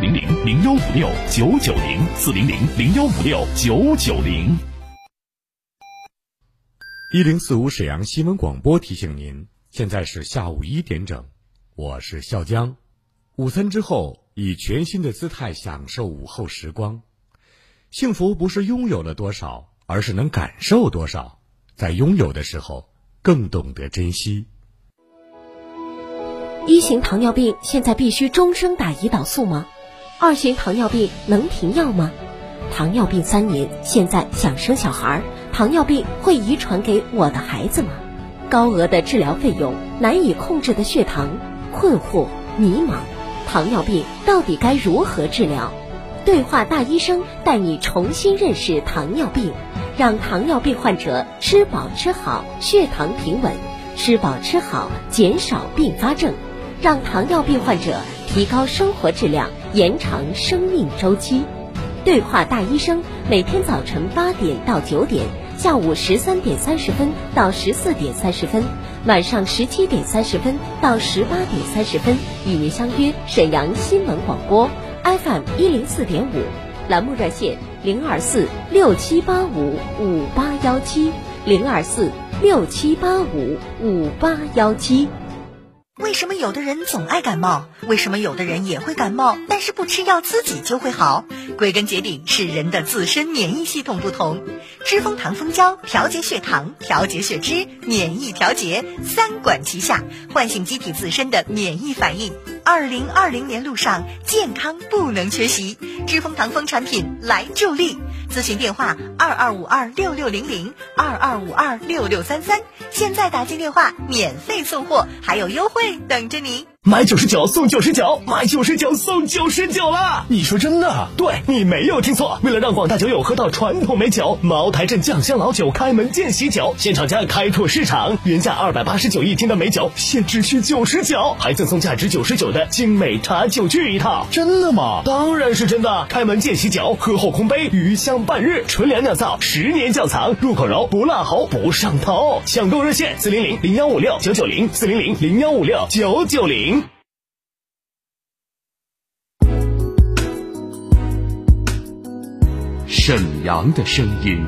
零零零幺五六九九零四零零零幺五六九九零。一零四五沈阳新闻广播提醒您，现在是下午一点整，我是笑江。午餐之后，以全新的姿态享受午后时光。幸福不是拥有了多少，而是能感受多少。在拥有的时候，更懂得珍惜。一型糖尿病现在必须终生打胰岛素吗？二型糖尿病能停药吗？糖尿病三年，现在想生小孩，糖尿病会遗传给我的孩子吗？高额的治疗费用，难以控制的血糖，困惑迷茫，糖尿病到底该如何治疗？对话大医生带你重新认识糖尿病，让糖尿病患者吃饱吃好，血糖平稳；吃饱吃好，减少并发症。让糖尿病患者提高生活质量，延长生命周期。对话大医生，每天早晨八点到九点，下午十三点三十分到十四点三十分，晚上十七点三十分到十八点三十分，与您相约沈阳新闻广播 FM 一零四点五，栏目热线零二四六七八五五八幺七零二四六七八五五八幺七。为什么有的人总爱感冒？为什么有的人也会感冒，但是不吃药自己就会好？归根结底是人的自身免疫系统不同。知蜂糖蜂胶调节血糖、调节血脂、免疫调节三管齐下，唤醒机体自身的免疫反应。二零二零年路上，健康不能缺席，知蜂糖蜂产品来助力。咨询电话：二二五二六六零零二二五二六六三三。现在打进电话，免费送货，还有优惠等着您。买九十九送九十九，买九十九送九十九啦！你说真的？对你没有听错。为了让广大酒友喝到传统美酒，茅台镇酱香老酒开门见喜酒，现厂家开拓市场，原价二百八十九一听的美酒，现只需九十九，还赠送价值九十九的精美茶酒具一套。真的吗？当然是真的。开门见喜酒，喝后空杯，余香半日，纯粮酿造，十年窖藏，入口柔，不辣喉，不上头。抢购热线：四零零零幺五六九九零，四零零零幺五六九九零。沈阳的声音，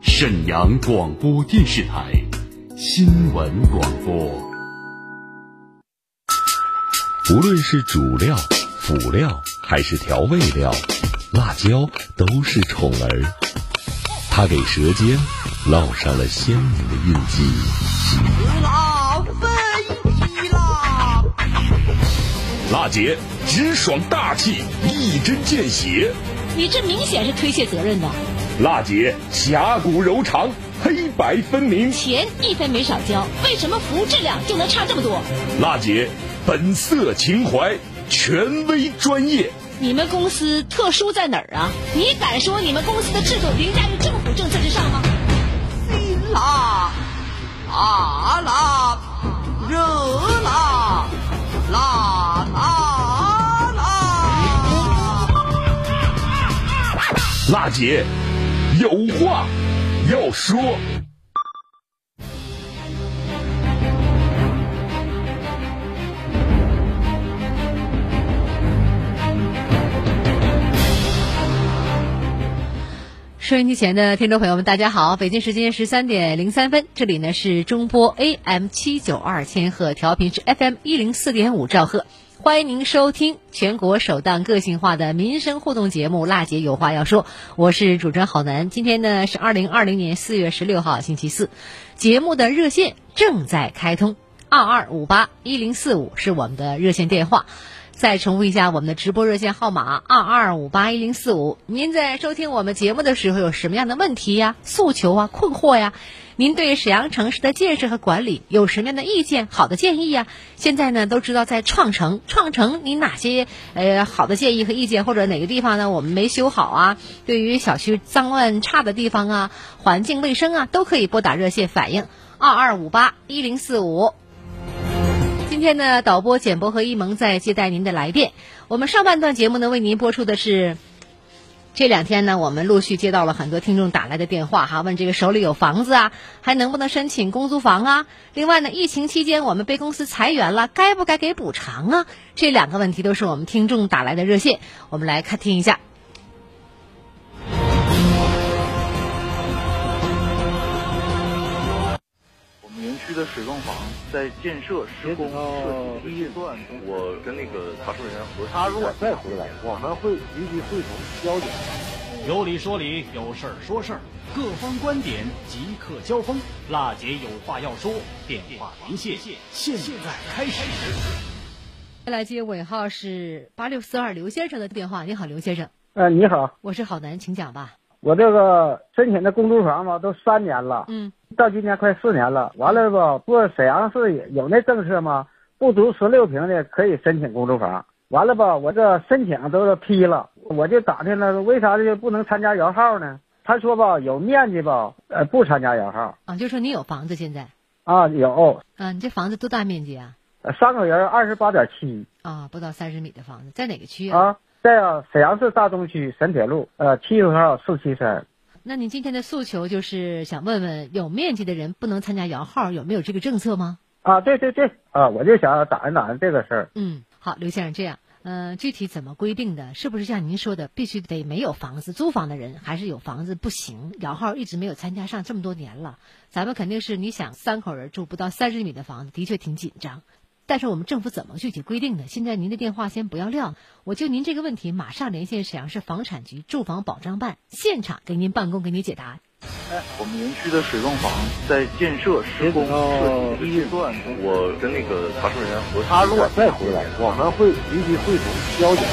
沈阳广播电视台新闻广播。无论是主料、辅料还是调味料，辣椒都是宠儿，它给舌尖烙上了鲜明的印记。辣飞起啦！辣姐直爽大气，一针见血。你这明显是推卸责任的。辣姐侠骨柔肠，黑白分明。钱一分没少交，为什么服务质量就能差这么多？辣姐本色情怀，权威专业。你们公司特殊在哪儿啊？你敢说你们公司的制度凌驾于政府政策之上吗？辣，辣辣，热辣，辣辣辣姐有话要说。收音机前的听众朋友们，大家好！北京时间十三点零三分，这里呢是中波 AM 七九二千赫，调频是 FM 一零四点五兆赫，欢迎您收听全国首档个性化的民生互动节目《辣姐有话要说》，我是主持人郝楠。今天呢是二零二零年四月十六号星期四，节目的热线正在开通，二二五八一零四五是我们的热线电话。再重复一下我们的直播热线号码二二五八一零四五。您在收听我们节目的时候有什么样的问题呀、诉求啊、困惑呀？您对沈阳城市的建设和管理有什么样的意见、好的建议呀？现在呢都知道在创城，创城你哪些呃好的建议和意见，或者哪个地方呢我们没修好啊？对于小区脏乱差的地方啊，环境卫生啊，都可以拨打热线反映二二五八一零四五。今天呢，导播简博和一萌在接待您的来电。我们上半段节目呢，为您播出的是这两天呢，我们陆续接到了很多听众打来的电话，哈，问这个手里有房子啊，还能不能申请公租房啊？另外呢，疫情期间我们被公司裁员了，该不该给补偿啊？这两个问题都是我们听众打来的热线，我们来看听一下。区的水泵房在建设施工设计阶段，我跟那个查收人员核他如果再回来，我们会立即会同交警。有理说理，有事儿说事儿，各方观点即刻交锋。辣姐有话要说，电话连线，现在开始。来接尾号是八六四二刘先生的电话。你好，刘先生。呃，你好，我是郝楠，请讲吧。我这个申请的公租房吧，都三年了，嗯，到今年快四年了。完了吧，不，沈阳市有那政策吗？不足十六平的可以申请公租房。完了吧，我这申请都是批了，我就打听了，为啥就不能参加摇号呢？他说吧，有面积吧，呃，不参加摇号啊，就说你有房子现在啊，有啊，你这房子多大面积啊？呃三口人，二十八点七啊，不到三十米的房子，在哪个区啊？在啊，沈阳市大东区沈铁路呃七十号四七三。那您今天的诉求就是想问问，有面积的人不能参加摇号，有没有这个政策吗？啊，对对对，啊，我就想打听打听这个事儿。嗯，好，刘先生，这样，嗯、具体怎么规定的？是不是像您说的，必须得没有房子租房的人，还是有房子不行？摇号一直没有参加上这么多年了，咱们肯定是你想三口人住不到三十米的房子，的确挺紧张。但是我们政府怎么具体规定的？现在您的电话先不要撂，我就您这个问题马上连线沈阳市房产局住房保障办，现场给您办公，给您解答。我们园区的水泵房在建设施工设计阶段，我跟那个查收人员核他如果再回来，我们会立即会同交警。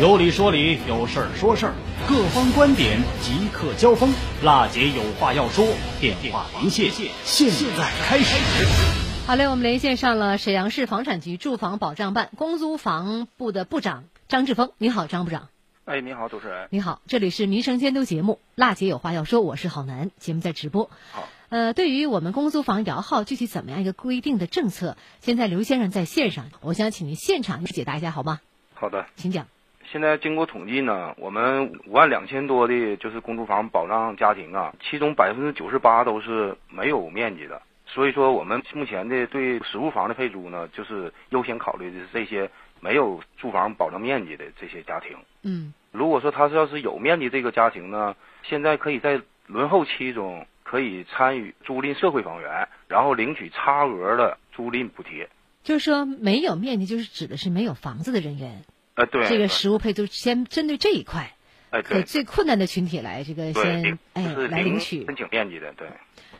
有理说理，有事儿说事儿，各方观点即刻交锋。辣姐有话要说，电话连线，现在开始。好嘞，我们连线上了沈阳市房产局住房保障办公租房部的部长张志峰。你好，张部长。哎，你好，主持人。你好，这里是民生监督节目《辣姐有话要说》，我是郝楠，节目在直播。好。呃，对于我们公租房摇号具体怎么样一个规定的政策，现在刘先生在线上，我想请您现场解答一下，好吗？好的，请讲。现在经过统计呢，我们五万两千多的就是公租房保障家庭啊，其中百分之九十八都是没有面积的。所以说，我们目前的对实物房的配租呢，就是优先考虑的是这些没有住房保障面积的这些家庭。嗯，如果说他是要是有面积这个家庭呢，现在可以在轮候期中可以参与租赁社会房源，然后领取差额的租赁补贴。就是说，没有面积，就是指的是没有房子的人员。呃，对，这个实物配租先针对这一块，哎，对，最困难的群体来这个先哎来领取申请面积的，对。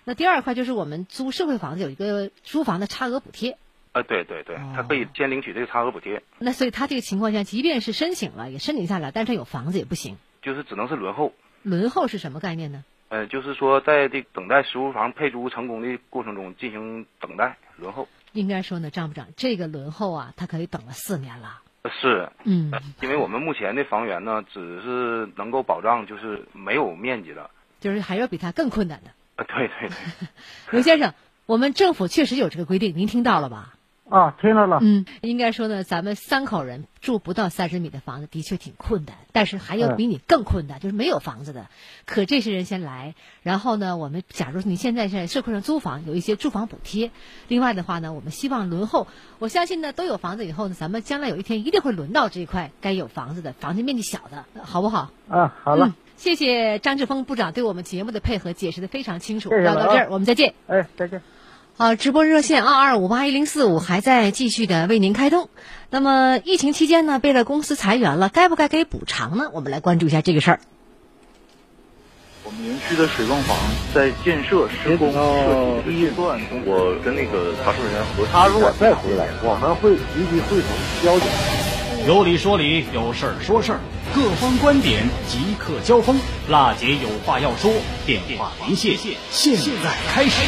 那第二块就是我们租社会房子有一个租房的差额补贴。啊，对对对，他可以先领取这个差额补贴。那所以他这个情况下，即便是申请了，也申请下来，但是他有房子也不行。就是只能是轮候。轮候是什么概念呢？呃，就是说在这等待实物房配租成功的过程中进行等待轮候。应该说呢，张部长，这个轮候啊，他可以等了四年了。是，嗯，因为我们目前的房源呢，只是能够保障就是没有面积的，就是还有比他更困难的。啊，对对对，刘先生，我们政府确实有这个规定，您听到了吧？啊，听到了。嗯，应该说呢，咱们三口人住不到三十米的房子，的确挺困难。但是还有比你更困难，就是没有房子的。可这些人先来，然后呢，我们假如你现在在社会上租房，有一些住房补贴。另外的话呢，我们希望轮候。我相信呢，都有房子以后呢，咱们将来有一天一定会轮到这一块该有房子的，房子面积小的，好不好？啊，好了。嗯谢谢张志峰部长对我们节目的配合，解释的非常清楚。聊到这儿，我们再见。哎，再见。好，直播热线二二五八一零四五还在继续的为您开通。那么疫情期间呢，被了公司裁员了，该不该给补偿呢？我们来关注一下这个事儿。我们园区的水泵房在建设施工设计阶段，我跟那个查收人员核他如果再回来，我们会立即会同交警。有理说理，有事儿说事儿，各方观点即刻交锋。辣姐有话要说，电话连线，现在开始。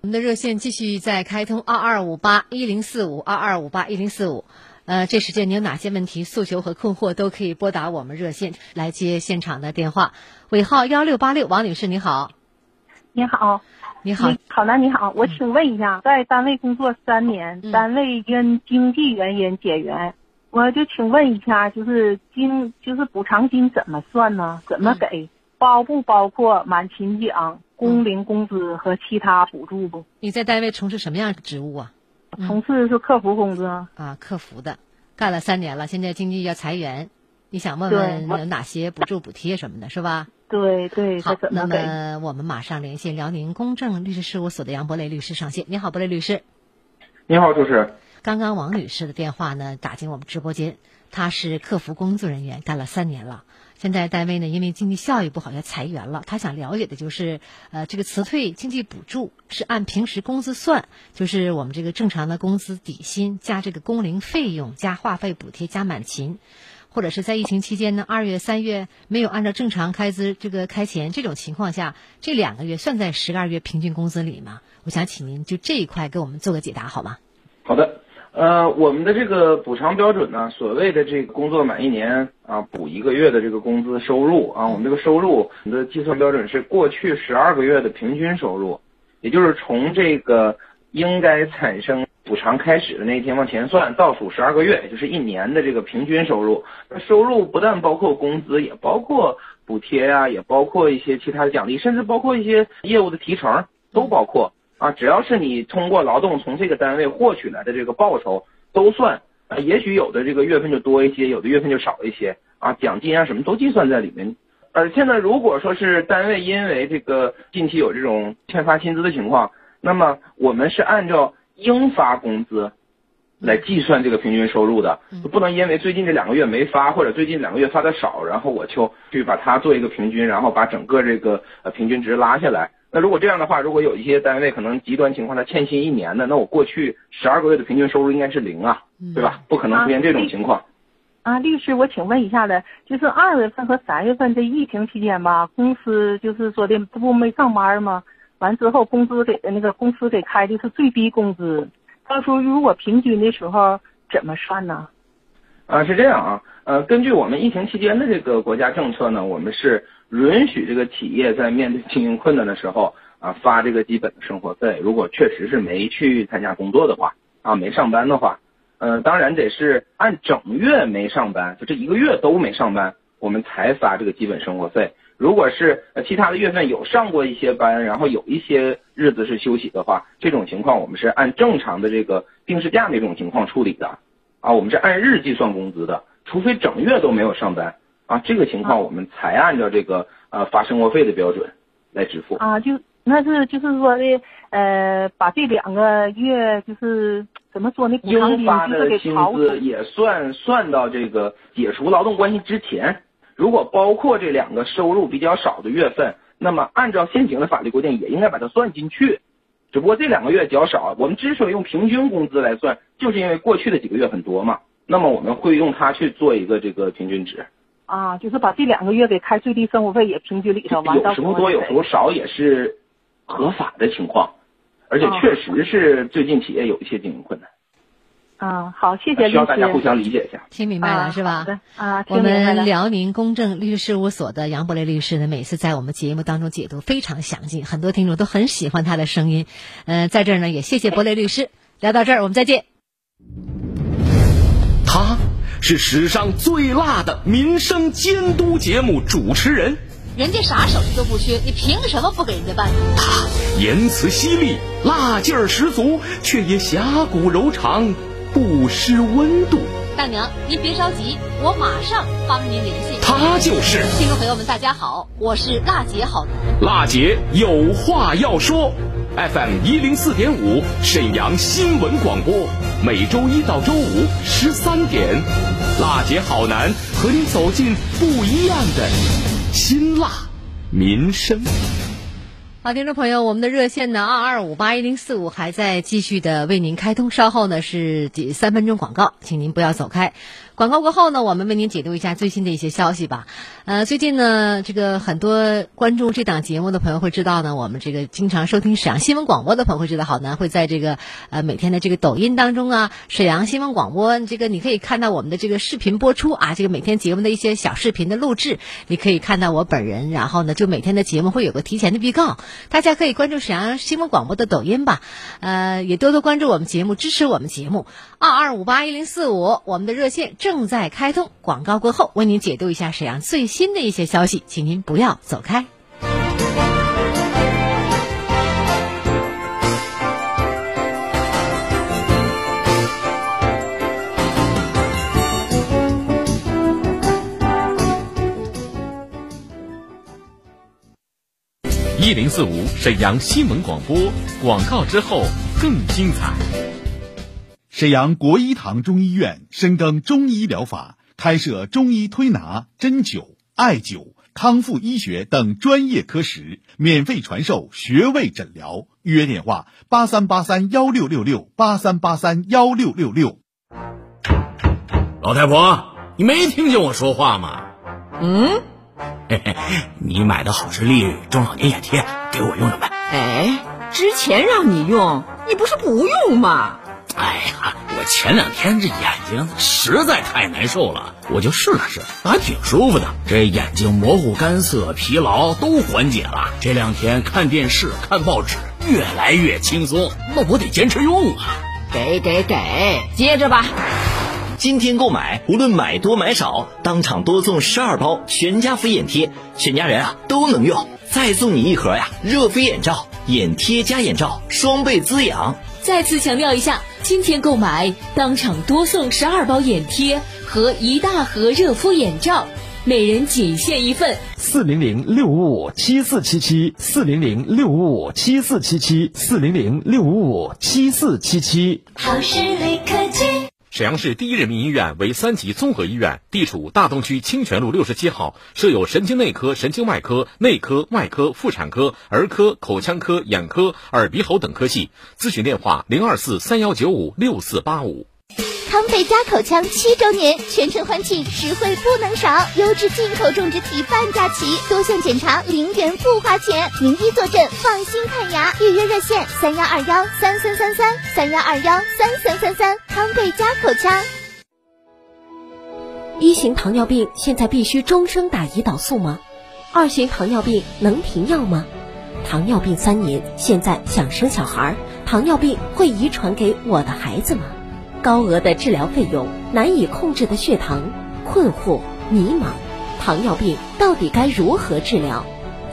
我们的热线继续在开通，二二五八一零四五，二二五八一零四五。呃，这时间您有哪些问题、诉求和困惑，都可以拨打我们热线来接现场的电话。尾号幺六八六，王女士你好。你好，你好，好男你好，我请问一下，在单位工作三年，单位因经济原因解员，我就请问一下，就是经就是补偿金怎么算呢？怎么给？包不包括满勤奖、工龄工资和其他补助不？你在单位从事什么样的职务啊？从事是客服工作。啊，客服的，干了三年了，现在经济要裁员，你想问问有哪些补助补贴什么的，是吧？对对。好，那么我们马上连线辽宁公正律师事务所的杨博雷律师上线。你好，博雷律师。你好，主持人。刚刚王女士的电话呢打进我们直播间，她是客服工作人员，干了三年了。现在单位呢因为经济效益不好要裁员了，她想了解的就是，呃，这个辞退经济补助是按平时工资算，就是我们这个正常的工资底薪加这个工龄费用加话费补贴加满勤，或者是在疫情期间呢二月三月没有按照正常开支这个开钱这种情况下，这两个月算在十二月平均工资里吗？我想请您就这一块给我们做个解答好吗？好的。呃，我们的这个补偿标准呢，所谓的这个工作满一年啊，补一个月的这个工资收入啊，我们这个收入的计算标准是过去十二个月的平均收入，也就是从这个应该产生补偿开始的那一天往前算，倒数十二个月，也就是一年的这个平均收入。那收入不但包括工资，也包括补贴啊，也包括一些其他的奖励，甚至包括一些业务的提成，都包括。啊，只要是你通过劳动从这个单位获取来的这个报酬都算啊，也许有的这个月份就多一些，有的月份就少一些啊，奖金啊什么都计算在里面。而且呢，如果说是单位因为这个近期有这种欠发薪资的情况，那么我们是按照应发工资来计算这个平均收入的，不能因为最近这两个月没发或者最近两个月发的少，然后我就去把它做一个平均，然后把整个这个呃平均值拉下来。那如果这样的话，如果有一些单位可能极端情况，他欠薪一年的，那我过去十二个月的平均收入应该是零啊，对吧？不可能出现这种情况。啊，律师，我请问一下呢，就是二月份和三月份这疫情期间吧，公司就是说的不没上班吗？完之后工资给那个公司给开的是最低工资，到时候如果平均的时候怎么算呢？啊，是这样啊，呃，根据我们疫情期间的这个国家政策呢，我们是。允许这个企业在面对经营困难的时候啊发这个基本的生活费。如果确实是没去参加工作的话啊没上班的话，呃当然得是按整月没上班，就这一个月都没上班，我们才发这个基本生活费。如果是呃其他的月份有上过一些班，然后有一些日子是休息的话，这种情况我们是按正常的这个定时假那种情况处理的啊，我们是按日计算工资的，除非整月都没有上班。啊，这个情况我们才按照这个呃发生活费的标准来支付啊，就那是就是说的呃，把这两个月就是怎么说呢？应发的薪资也算算到这个解除劳动关系之前。如果包括这两个收入比较少的月份，那么按照现行的法律规定，也应该把它算进去。只不过这两个月较少，我们之所以用平均工资来算，就是因为过去的几个月很多嘛。那么我们会用它去做一个这个平均值。啊，就是把这两个月给开最低生活费也平均里头，完有时候多有时候少也是合法的情况，而且确实是最近企业有一些经营困难。啊，好，谢谢需要大家互相理解一下。听明白了是吧？啊，我们辽宁公正律师事务所的杨博雷律师呢，每次在我们节目当中解读非常详尽，很多听众都很喜欢他的声音。嗯，在这儿呢也谢谢博雷律师。聊到这儿，我们再见。他。是史上最辣的民生监督节目主持人，人家啥手续都不缺，你凭什么不给人家办？他言辞犀利，辣劲儿十足，却也侠骨柔肠，不失温度。大娘，您别着急，我马上帮您联系。他就是听众朋友们，大家好，我是辣姐好男。辣姐有话要说。FM 一零四点五，沈阳新闻广播，每周一到周五十三点，辣姐好男和你走进不一样的辛辣民生。好，听众朋友，我们的热线呢，二二五八一零四五还在继续的为您开通，稍后呢是三分钟广告，请您不要走开。广告过后呢，我们为您解读一下最新的一些消息吧。呃，最近呢，这个很多关注这档节目的朋友会知道呢，我们这个经常收听沈阳新闻广播的朋友会知道，好呢，会在这个呃每天的这个抖音当中啊，沈阳新闻广播这个你可以看到我们的这个视频播出啊，这个每天节目的一些小视频的录制，你可以看到我本人，然后呢，就每天的节目会有个提前的预告，大家可以关注沈阳新闻广播的抖音吧，呃，也多多关注我们节目，支持我们节目。二二五八一零四五，我们的热线。正在开通。广告过后，为您解读一下沈阳最新的一些消息，请您不要走开。一零四五沈阳新闻广播广告之后更精彩。沈阳国医堂中医院深耕中医疗法，开设中医推拿、针灸、艾灸、康复医学等专业科室，免费传授穴位诊疗。预约电话：八三八三幺六六六八三八三幺六六六。老太婆，你没听见我说话吗？嗯。嘿嘿，你买的好视力中老年眼贴给我用用呗。哎，之前让你用，你不是不用吗？哎呀，我前两天这眼睛实在太难受了，我就试了试，还挺舒服的。这眼睛模糊、干涩、疲劳都缓解了。这两天看电视、看报纸，越来越轻松。那我得坚持用啊！给给给，接着吧。今天购买，无论买多买少，当场多送十二包全家福眼贴，全家人啊都能用。再送你一盒呀热敷眼罩，眼贴加眼罩，双倍滋养。再次强调一下，今天购买当场多送十二包眼贴和一大盒热敷眼罩，每人仅限一份。四零零六五五七四七七，四零零六五五七四七七，四零零六五五七四七七。好视力科技。沈阳市第一人民医院为三级综合医院，地处大东区清泉路六十七号，设有神经内科、神经外科、内科、外科、妇产科、儿科、口腔科、眼科、耳鼻喉等科系。咨询电话：零二四三幺九五六四八五。康贝佳口腔七周年，全程欢庆，实惠不能少，优质进口种植体半价起，多项检查零元不花钱，名医坐镇，放心看牙。预约热线：三幺二幺三三三三三幺二幺三三三三。康贝佳口腔。一型糖尿病现在必须终生打胰岛素吗？二型糖尿病能停药吗？糖尿病三年，现在想生小孩，糖尿病会遗传给我的孩子吗？高额的治疗费用，难以控制的血糖，困惑迷茫，糖尿病到底该如何治疗？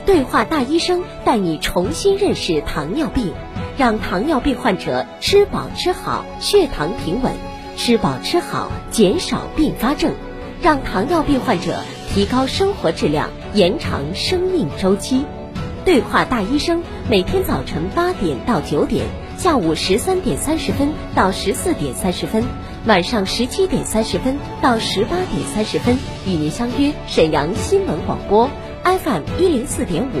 对话大医生带你重新认识糖尿病，让糖尿病患者吃饱吃好，血糖平稳；吃饱吃好，减少并发症，让糖尿病患者提高生活质量，延长生命周期。对话大医生，每天早晨八点到九点。下午十三点三十分到十四点三十分，晚上十七点三十分到十八点三十分，与您相约沈阳新闻广播 FM 一零四点五，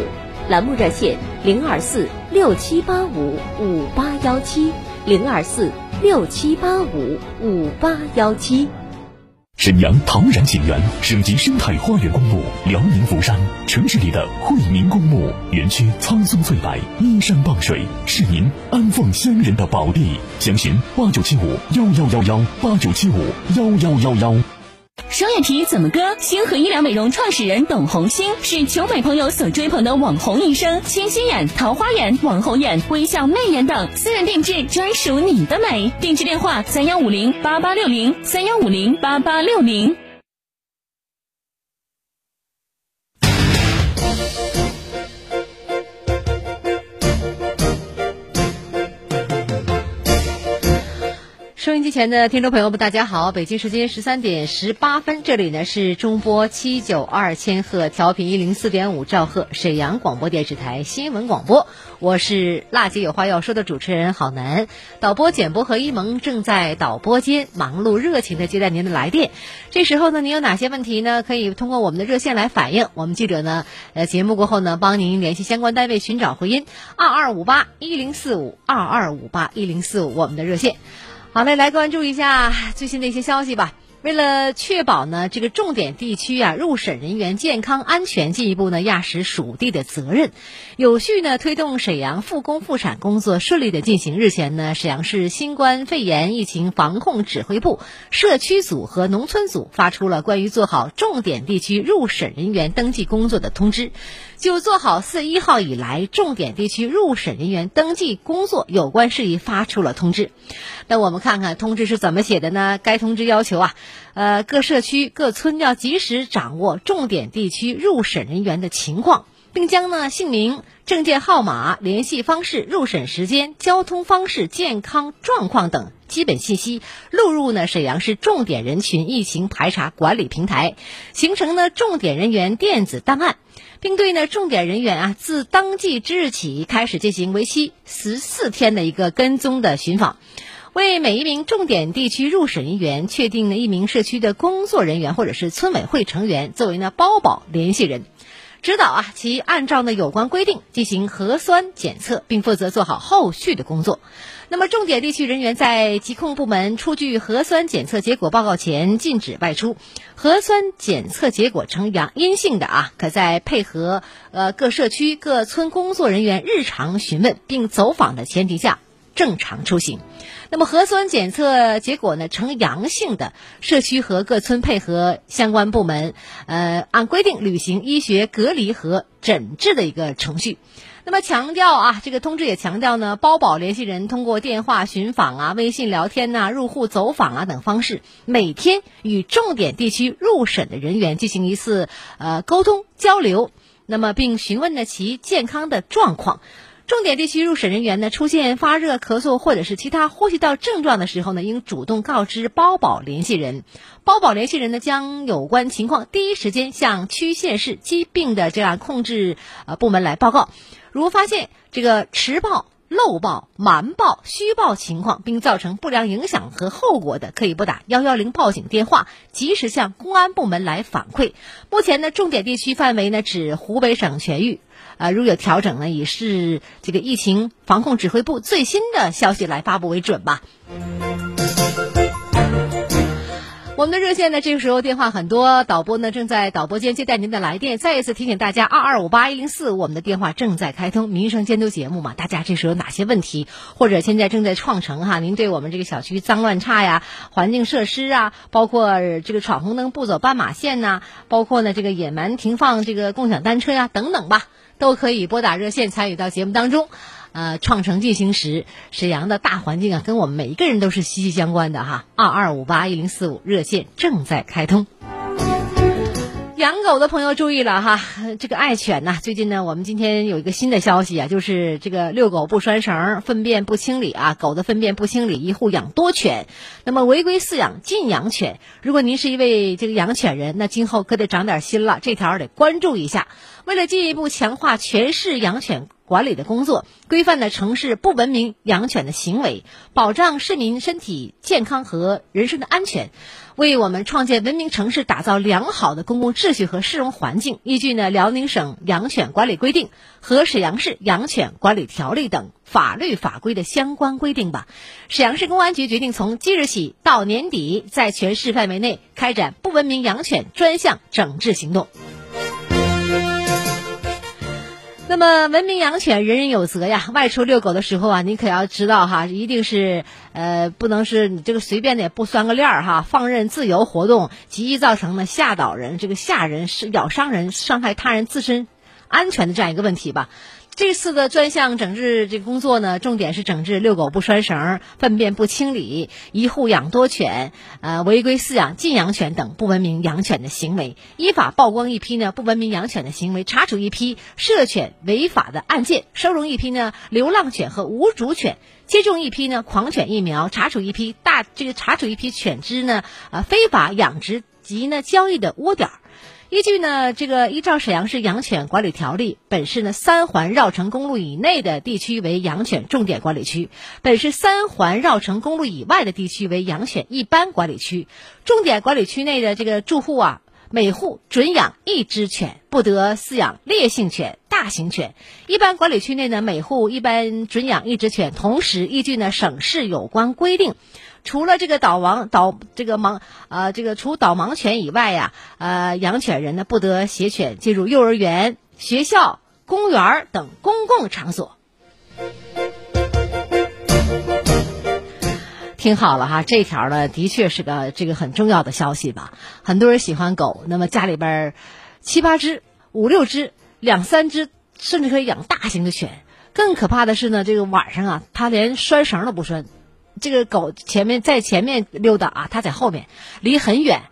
栏目热线零二四六七八五五八幺七零二四六七八五五八幺七。沈阳陶然景园省级生态花园公墓辽宁福山，城市里的惠民公墓，园区苍松翠柏，依山傍水，是您安放先人的宝地。详询八九七五幺幺幺幺八九七五幺幺幺幺。双眼皮怎么割？星河医疗美容创始人董红星是求美朋友所追捧的网红医生，清新眼、桃花眼、网红眼、微笑媚眼等，私人定制，专属你的美。定制电话：三幺五零八八六零三幺五零八八六零。收音机前的听众朋友们，大家好！北京时间十三点十八分，这里呢是中波七九二千赫调频一零四点五兆赫沈阳广播电视台新闻广播，我是辣姐有话要说的主持人郝楠，导播简播和一萌正在导播间忙碌热情的接待您的来电。这时候呢，您有哪些问题呢？可以通过我们的热线来反映。我们记者呢，呃，节目过后呢，帮您联系相关单位寻找回音，二二五八一零四五二二五八一零四五，我们的热线。好嘞，来关注一下最新的一些消息吧。为了确保呢这个重点地区啊入审人员健康安全，进一步呢压实属地的责任，有序呢推动沈阳复工复产工作顺利的进行。日前呢，沈阳市新冠肺炎疫情防控指挥部社区组和农村组发出了关于做好重点地区入审人员登记工作的通知，就做好四一号以来重点地区入审人员登记工作有关事宜发出了通知。那我们看看通知是怎么写的呢？该通知要求啊。呃，各社区各村要及时掌握重点地区入审人员的情况，并将呢姓名、证件号码、联系方式、入审时间、交通方式、健康状况等基本信息录入呢沈阳市重点人群疫情排查管理平台，形成呢重点人员电子档案，并对呢重点人员啊自当即之日起开始进行为期十四天的一个跟踪的寻访。为每一名重点地区入审人员确定了一名社区的工作人员或者是村委会成员作为呢包保联系人，指导啊其按照呢有关规定进行核酸检测，并负责做好后续的工作。那么重点地区人员在疾控部门出具核酸检测结果报告前禁止外出，核酸检测结果呈阳阴性的啊，可在配合呃各社区各村工作人员日常询问并走访的前提下正常出行。那么核酸检测结果呢呈阳性的，社区和各村配合相关部门，呃，按规定履行医学隔离和诊治的一个程序。那么强调啊，这个通知也强调呢，包保联系人通过电话寻访啊、微信聊天呐、入户走访啊等方式，每天与重点地区入审的人员进行一次呃沟通交流，那么并询问呢其健康的状况。重点地区入审人员呢，出现发热、咳嗽或者是其他呼吸道症状的时候呢，应主动告知包保联系人。包保联系人呢，将有关情况第一时间向区县市疾病的这样控制呃部门来报告。如发现这个迟报、漏报、瞒报、虚报情况，并造成不良影响和后果的，可以拨打幺幺零报警电话，及时向公安部门来反馈。目前呢，重点地区范围呢，指湖北省全域。啊，如有调整呢，也是这个疫情防控指挥部最新的消息来发布为准吧。我们的热线呢，这个时候电话很多，导播呢正在导播间接待您的来电。再一次提醒大家，二二五八一零四，我们的电话正在开通。民生监督节目嘛，大家这时候有哪些问题，或者现在正在创城哈？您对我们这个小区脏乱差呀、环境设施啊，包括这个闯红灯不走斑马线呐，包括呢这个野蛮停放这个共享单车呀等等吧。都可以拨打热线参与到节目当中，呃，创城进行时，沈阳的大环境啊，跟我们每一个人都是息息相关的哈。二二五八一零四五热线正在开通。养狗的朋友注意了哈，这个爱犬呐，最近呢，我们今天有一个新的消息啊，就是这个遛狗不拴绳、粪便不清理啊，狗的粪便不清理，一户养多犬，那么违规饲养禁养犬。如果您是一位这个养犬人，那今后可得长点心了，这条得关注一下。为了进一步强化全市养犬管理的工作，规范的城市不文明养犬的行为，保障市民身体健康和人身的安全。为我们创建文明城市打造良好的公共秩序和市容环境，依据呢辽宁省养犬管理规定和沈阳市养犬管理条例等法律法规的相关规定吧，沈阳市公安局决定从即日起到年底，在全市范围内开展不文明养犬专项整治行动。那么，文明养犬，人人有责呀。外出遛狗的时候啊，你可要知道哈，一定是呃，不能是你这个随便的也不拴个链儿哈，放任自由活动，极易造成呢吓倒人、这个吓人、是咬伤人、伤害他人自身安全的这样一个问题吧。这次的专项整治这个工作呢，重点是整治遛狗不拴绳、粪便不清理、一户养多犬、呃违规饲养禁养犬等不文明养犬的行为，依法曝光一批呢不文明养犬的行为，查处一批涉犬违法的案件，收容一批呢流浪犬和无主犬，接种一批呢狂犬疫苗，查处一批大这个查处一批犬只呢呃非法养殖及呢交易的窝点儿。依据呢，这个依照沈阳市养犬管理条例，本市呢三环绕城公路以内的地区为养犬重点管理区，本市三环绕城公路以外的地区为养犬一般管理区。重点管理区内的这个住户啊，每户准养一只犬，不得饲养烈性犬、大型犬。一般管理区内呢，每户一般准养一只犬，同时依据呢省市有关规定。除了这个导盲导这个盲呃这个除导盲犬以外呀，呃养犬人呢不得携犬进入幼儿园、学校、公园等公共场所。听好了哈，这条呢的确是个这个很重要的消息吧。很多人喜欢狗，那么家里边七八只、五六只、两三只，甚至可以养大型的犬。更可怕的是呢，这个晚上啊，他连拴绳都不拴。这个狗前面在前面溜达啊，它在后面，离很远。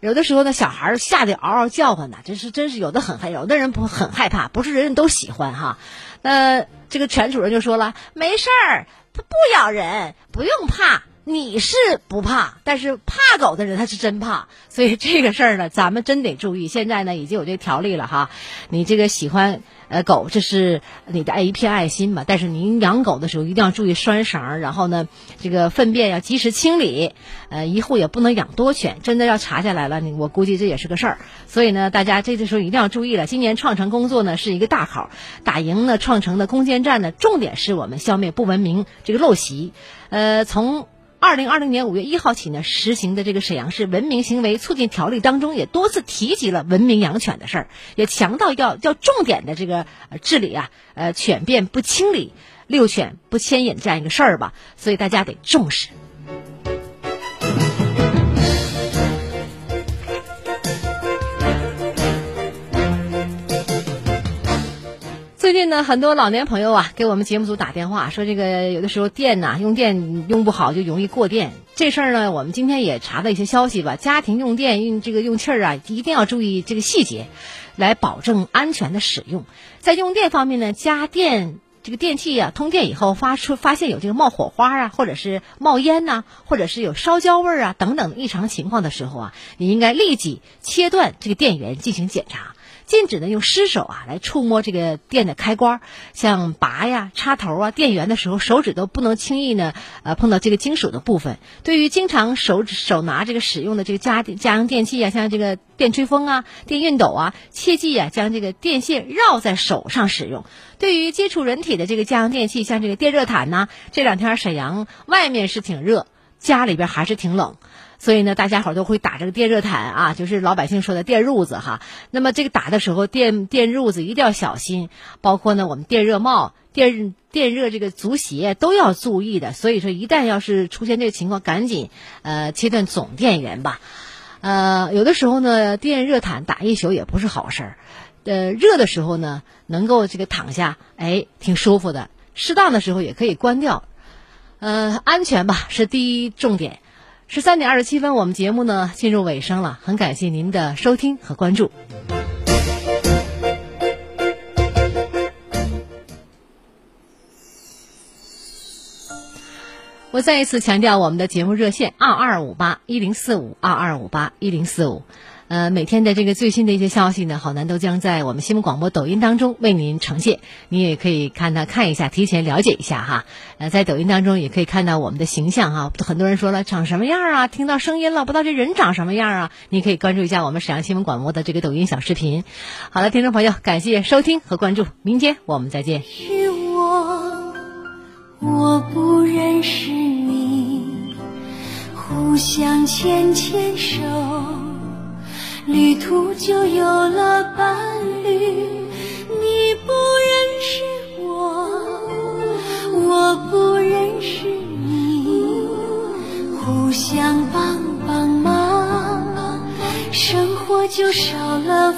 有的时候呢，小孩吓得嗷嗷叫唤呢，这是真是有的很害，有的人不很害怕，不是人人都喜欢哈。那这个犬主人就说了，没事儿，它不咬人，不用怕。你是不怕，但是怕狗的人他是真怕，所以这个事儿呢，咱们真得注意。现在呢，已经有这条例了哈，你这个喜欢呃狗，这是你的爱一片爱心嘛。但是您养狗的时候一定要注意拴绳，然后呢，这个粪便要及时清理。呃，一户也不能养多犬，真的要查下来了，你我估计这也是个事儿。所以呢，大家这个时候一定要注意了。今年创城工作呢是一个大考，打赢呢创城的攻坚战呢，重点是我们消灭不文明这个陋习。呃，从二零二零年五月一号起呢，实行的这个沈阳市文明行为促进条例当中，也多次提及了文明养犬的事儿，也强调要要重点的这个治理啊，呃，犬便不清理、遛犬不牵引这样一个事儿吧，所以大家得重视。最近呢，很多老年朋友啊，给我们节目组打电话说，这个有的时候电呐，用电用不好就容易过电。这事儿呢，我们今天也查了一些消息吧。家庭用电用这个用气儿啊，一定要注意这个细节，来保证安全的使用。在用电方面呢，家电这个电器啊，通电以后发出发现有这个冒火花啊，或者是冒烟呐，或者是有烧焦味儿啊等等异常情况的时候啊，你应该立即切断这个电源进行检查。禁止呢用湿手啊来触摸这个电的开关，像拔呀、插头啊、电源的时候，手指都不能轻易呢呃碰到这个金属的部分。对于经常手手拿这个使用的这个家家用电器啊，像这个电吹风啊、电熨斗啊，切记啊将这个电线绕在手上使用。对于接触人体的这个家用电器，像这个电热毯呐，这两天沈阳外面是挺热，家里边还是挺冷。所以呢，大家伙都会打这个电热毯啊，就是老百姓说的电褥子哈。那么这个打的时候，电电褥子一定要小心，包括呢我们电热帽、电电热这个足鞋都要注意的。所以说，一旦要是出现这个情况，赶紧呃切断总电源吧。呃，有的时候呢，电热毯打一宿也不是好事儿。呃，热的时候呢，能够这个躺下，哎，挺舒服的。适当的时候也可以关掉。呃，安全吧是第一重点。十三点二十七分，我们节目呢进入尾声了，很感谢您的收听和关注。我再一次强调，我们的节目热线二二五八一零四五二二五八一零四五。呃，每天的这个最新的一些消息呢，好男都将在我们新闻广播抖音当中为您呈现。你也可以看它看一下，提前了解一下哈。呃，在抖音当中也可以看到我们的形象哈。很多人说了，长什么样啊？听到声音了，不知道这人长什么样啊？你可以关注一下我们沈阳新闻广播的这个抖音小视频。好了，听众朋友，感谢收听和关注，明天我们再见。是我，我不认识你，互相牵牵手。旅途就有了伴侣，你不认识我，我不认识你，互相帮帮忙，生活就少了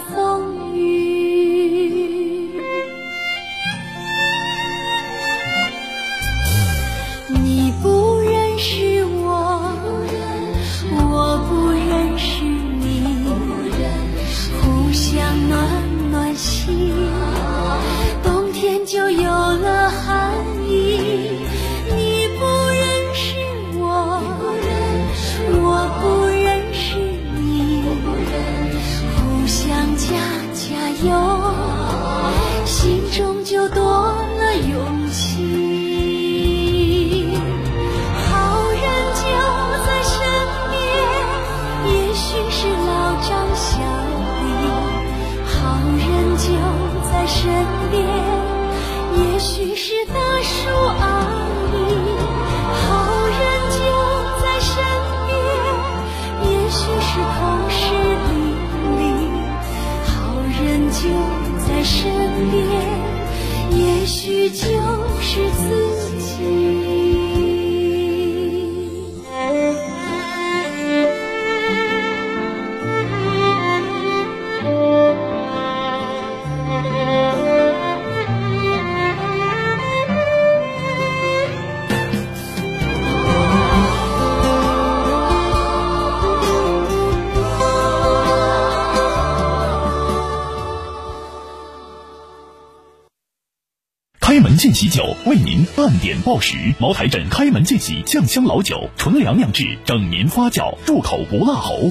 许就是此。酒为您半点报时。茅台镇开门见喜酱香老酒，纯粮酿制，整年发酵，入口不辣喉。